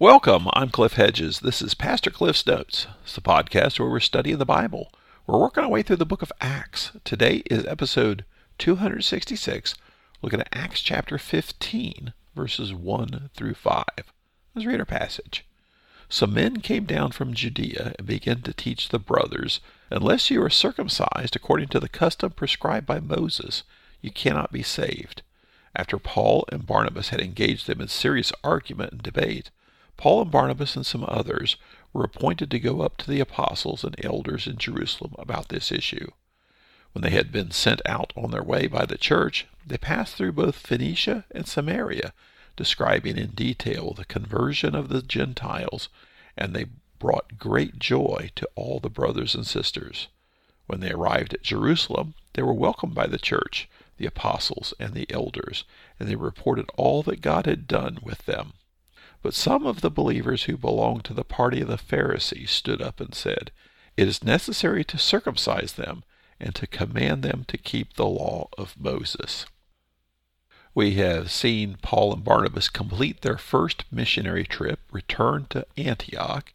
Welcome. I'm Cliff Hedges. This is Pastor Cliff's Notes. It's the podcast where we're studying the Bible. We're working our way through the book of Acts. Today is episode 266, looking at Acts chapter 15, verses 1 through 5. Let's read our passage. Some men came down from Judea and began to teach the brothers, Unless you are circumcised according to the custom prescribed by Moses, you cannot be saved. After Paul and Barnabas had engaged them in serious argument and debate, Paul and Barnabas and some others were appointed to go up to the apostles and elders in Jerusalem about this issue. When they had been sent out on their way by the church, they passed through both Phoenicia and Samaria, describing in detail the conversion of the Gentiles, and they brought great joy to all the brothers and sisters. When they arrived at Jerusalem, they were welcomed by the church, the apostles, and the elders, and they reported all that God had done with them. But some of the believers who belonged to the party of the Pharisees stood up and said, It is necessary to circumcise them and to command them to keep the law of Moses. We have seen Paul and Barnabas complete their first missionary trip, return to Antioch,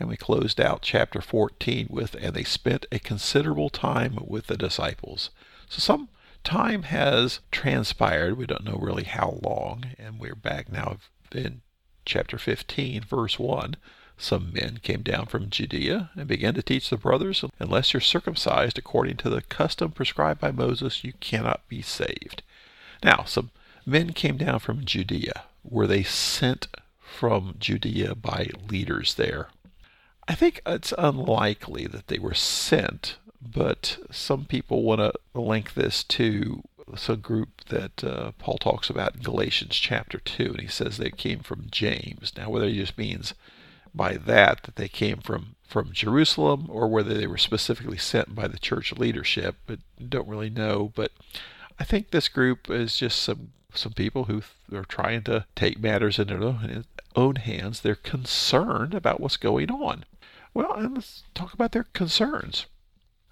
and we closed out chapter 14 with, and they spent a considerable time with the disciples. So some time has transpired. We don't know really how long, and we're back now in chapter 15, verse 1, some men came down from Judea and began to teach the brothers, unless you're circumcised according to the custom prescribed by Moses, you cannot be saved. Now, some men came down from Judea. Were they sent from Judea by leaders there? I think it's unlikely that they were sent, but some people want to link this to it's a group that uh, Paul talks about in Galatians chapter 2, and he says they came from James. Now, whether he just means by that that they came from, from Jerusalem or whether they were specifically sent by the church leadership, but don't really know. But I think this group is just some, some people who are trying to take matters into their own hands. They're concerned about what's going on. Well, and let's talk about their concerns.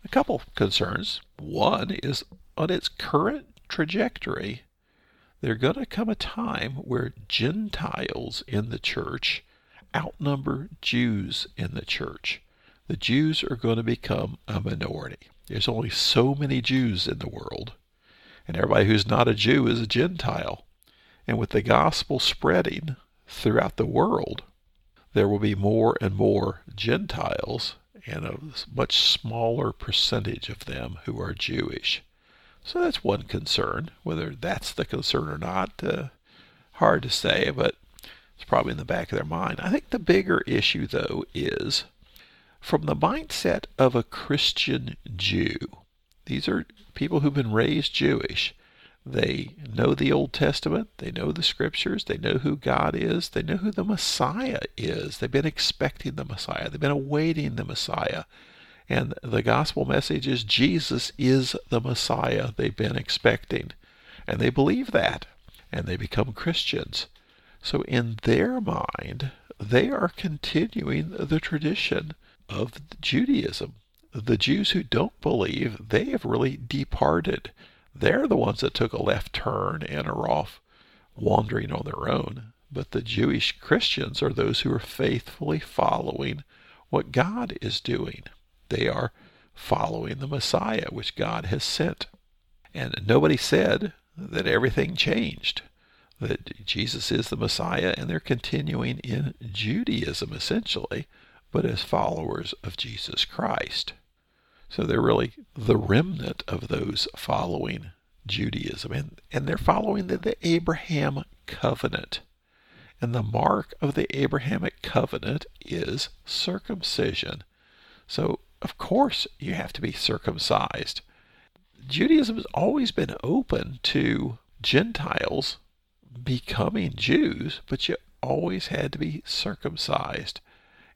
A couple concerns. One is on its current trajectory, there's going to come a time where Gentiles in the church outnumber Jews in the church. The Jews are going to become a minority. There's only so many Jews in the world, and everybody who's not a Jew is a Gentile. And with the gospel spreading throughout the world, there will be more and more Gentiles and a much smaller percentage of them who are Jewish. So that's one concern. Whether that's the concern or not, uh, hard to say, but it's probably in the back of their mind. I think the bigger issue, though, is from the mindset of a Christian Jew. These are people who've been raised Jewish. They know the Old Testament, they know the Scriptures, they know who God is, they know who the Messiah is. They've been expecting the Messiah, they've been awaiting the Messiah. And the gospel message is Jesus is the Messiah they've been expecting. And they believe that. And they become Christians. So in their mind, they are continuing the tradition of Judaism. The Jews who don't believe, they have really departed. They're the ones that took a left turn and are off wandering on their own. But the Jewish Christians are those who are faithfully following what God is doing. They are following the Messiah which God has sent. And nobody said that everything changed, that Jesus is the Messiah, and they're continuing in Judaism essentially, but as followers of Jesus Christ. So they're really the remnant of those following Judaism, and, and they're following the, the Abraham covenant. And the mark of the Abrahamic covenant is circumcision. So of course you have to be circumcised. Judaism has always been open to Gentiles becoming Jews, but you always had to be circumcised.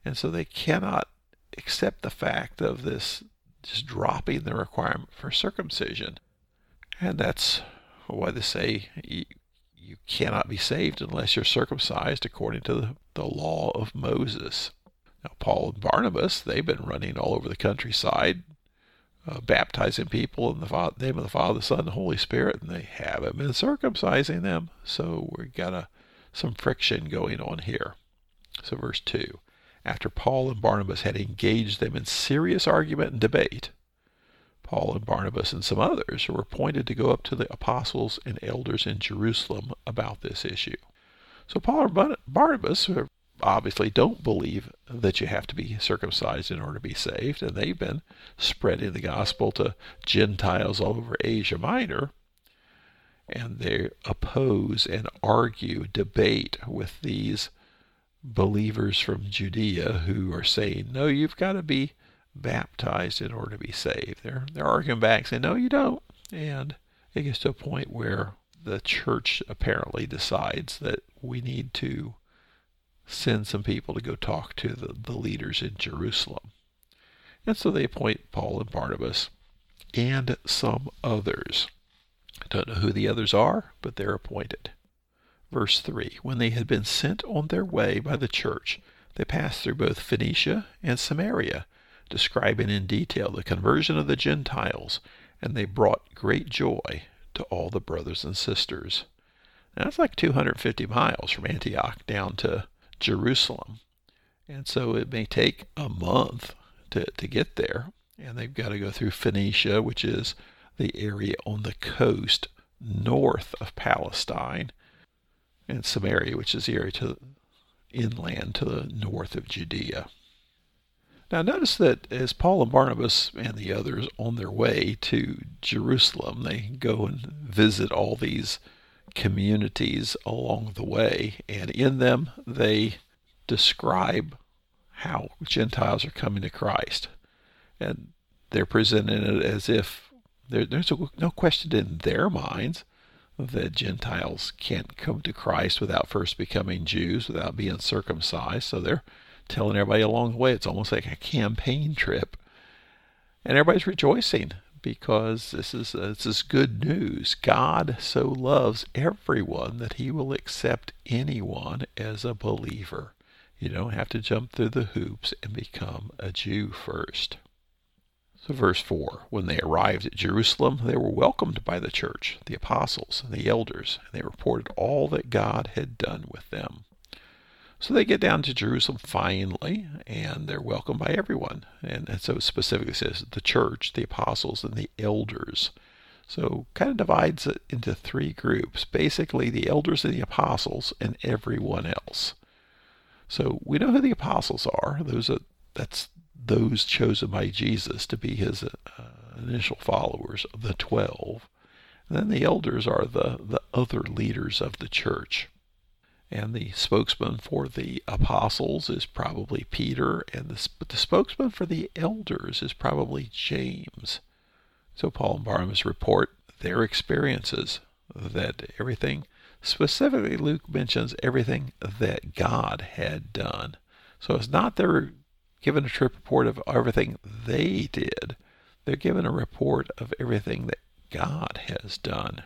And so they cannot accept the fact of this just dropping the requirement for circumcision. And that's why they say you, cannot be saved unless you're circumcised according to the law of Moses. Now, Paul and Barnabas, they've been running all over the countryside, uh, baptizing people in the name of the Father, the Son, and the Holy Spirit, and they haven't been circumcising them. So we've got a, some friction going on here. So, verse 2 After Paul and Barnabas had engaged them in serious argument and debate, Paul and Barnabas and some others were appointed to go up to the apostles and elders in Jerusalem about this issue. So Paul and Barnabas obviously don't believe that you have to be circumcised in order to be saved, and they've been spreading the gospel to Gentiles all over Asia Minor. And they oppose and argue, debate with these believers from Judea who are saying, no, you've got to be baptized in order to be saved. They're, they're arguing back saying, no, you don't. And it gets to a point where the church apparently decides that we need to send some people to go talk to the, the leaders in Jerusalem. And so they appoint Paul and Barnabas and some others. I don't know who the others are, but they're appointed. Verse 3 When they had been sent on their way by the church, they passed through both Phoenicia and Samaria, describing in detail the conversion of the Gentiles, and they brought great joy to all the brothers and sisters. Now, that's like 250 miles from Antioch down to Jerusalem. And so it may take a month to, to get there. And they've got to go through Phoenicia, which is the area on the coast north of Palestine, and Samaria, which is the area to inland to the north of Judea. Now, notice that as Paul and Barnabas and the others on their way to Jerusalem, they go and visit all these communities along the way, and in them they describe how Gentiles are coming to Christ. And they're presenting it as if there, there's no question in their minds that Gentiles can't come to Christ without first becoming Jews, without being circumcised. So they're telling everybody along the way. It's almost like a campaign trip. And everybody's rejoicing because this is uh, this is good news. God so loves everyone that he will accept anyone as a believer. You don't have to jump through the hoops and become a Jew first. So verse 4, when they arrived at Jerusalem, they were welcomed by the church, the apostles, and the elders, and they reported all that God had done with them. So they get down to Jerusalem finally, and they're welcomed by everyone. And, and so specifically says the church, the apostles, and the elders. So kind of divides it into three groups. Basically, the elders and the apostles, and everyone else. So we know who the apostles are. Those are that's those chosen by Jesus to be his uh, initial followers, the twelve. And then the elders are the, the other leaders of the church. And the spokesman for the apostles is probably Peter, and the, but the spokesman for the elders is probably James. So Paul and Barnabas report their experiences, that everything, specifically Luke mentions everything that God had done. So it's not they're given a trip report of everything they did. They're given a report of everything that God has done.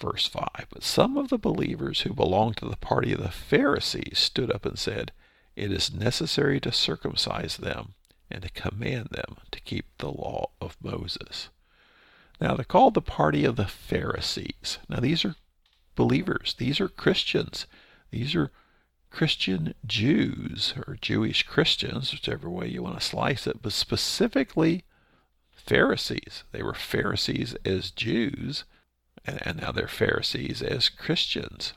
Verse 5 But some of the believers who belonged to the party of the Pharisees stood up and said, It is necessary to circumcise them and to command them to keep the law of Moses. Now, they're called the party of the Pharisees. Now, these are believers, these are Christians, these are Christian Jews or Jewish Christians, whichever way you want to slice it, but specifically Pharisees. They were Pharisees as Jews and, and now they're Pharisees as Christians.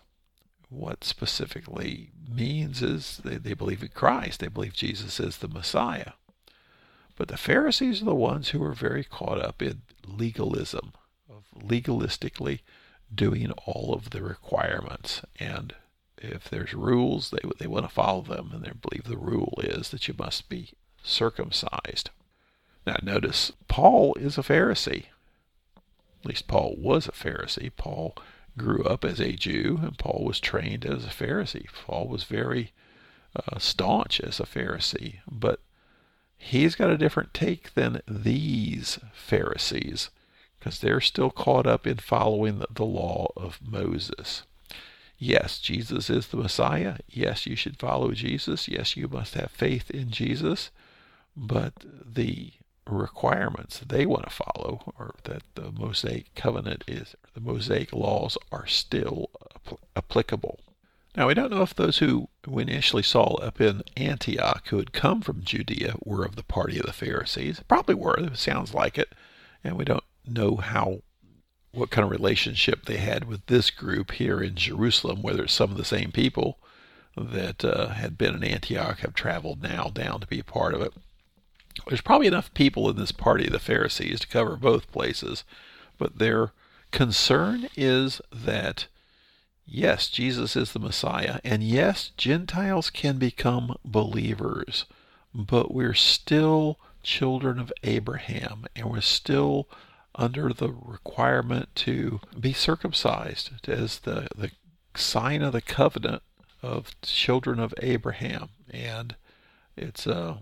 What specifically means is they, they believe in Christ, they believe Jesus is the Messiah. But the Pharisees are the ones who are very caught up in legalism, of legalistically doing all of the requirements. And if there's rules, they, they want to follow them, and they believe the rule is that you must be circumcised. Now, notice Paul is a Pharisee. At least Paul was a Pharisee. Paul grew up as a Jew, and Paul was trained as a Pharisee. Paul was very uh, staunch as a Pharisee, but he's got a different take than these Pharisees because they're still caught up in following the, the law of Moses. Yes, Jesus is the Messiah. Yes, you should follow Jesus. Yes, you must have faith in Jesus. But the requirements they want to follow, or that the Mosaic covenant is, the Mosaic laws are still applicable. Now, we don't know if those who initially saw up in Antioch who had come from Judea were of the party of the Pharisees. Probably were. It sounds like it. And we don't know how what kind of relationship they had with this group here in Jerusalem, whether it's some of the same people that uh, had been in Antioch have traveled now down to be a part of it. There's probably enough people in this party of the Pharisees to cover both places, but their concern is that yes, Jesus is the Messiah, and yes, Gentiles can become believers, but we're still children of Abraham, and we're still under the requirement to be circumcised as the, the sign of the covenant of children of Abraham. And it's a,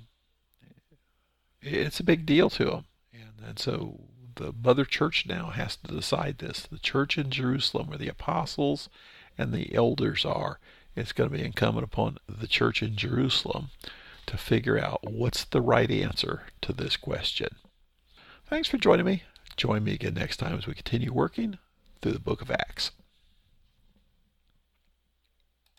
it's a big deal to them. And, and so the mother church now has to decide this. The church in Jerusalem, where the apostles and the elders are, it's going to be incumbent upon the church in Jerusalem to figure out what's the right answer to this question. Thanks for joining me. Join me again next time as we continue working through the book of Acts.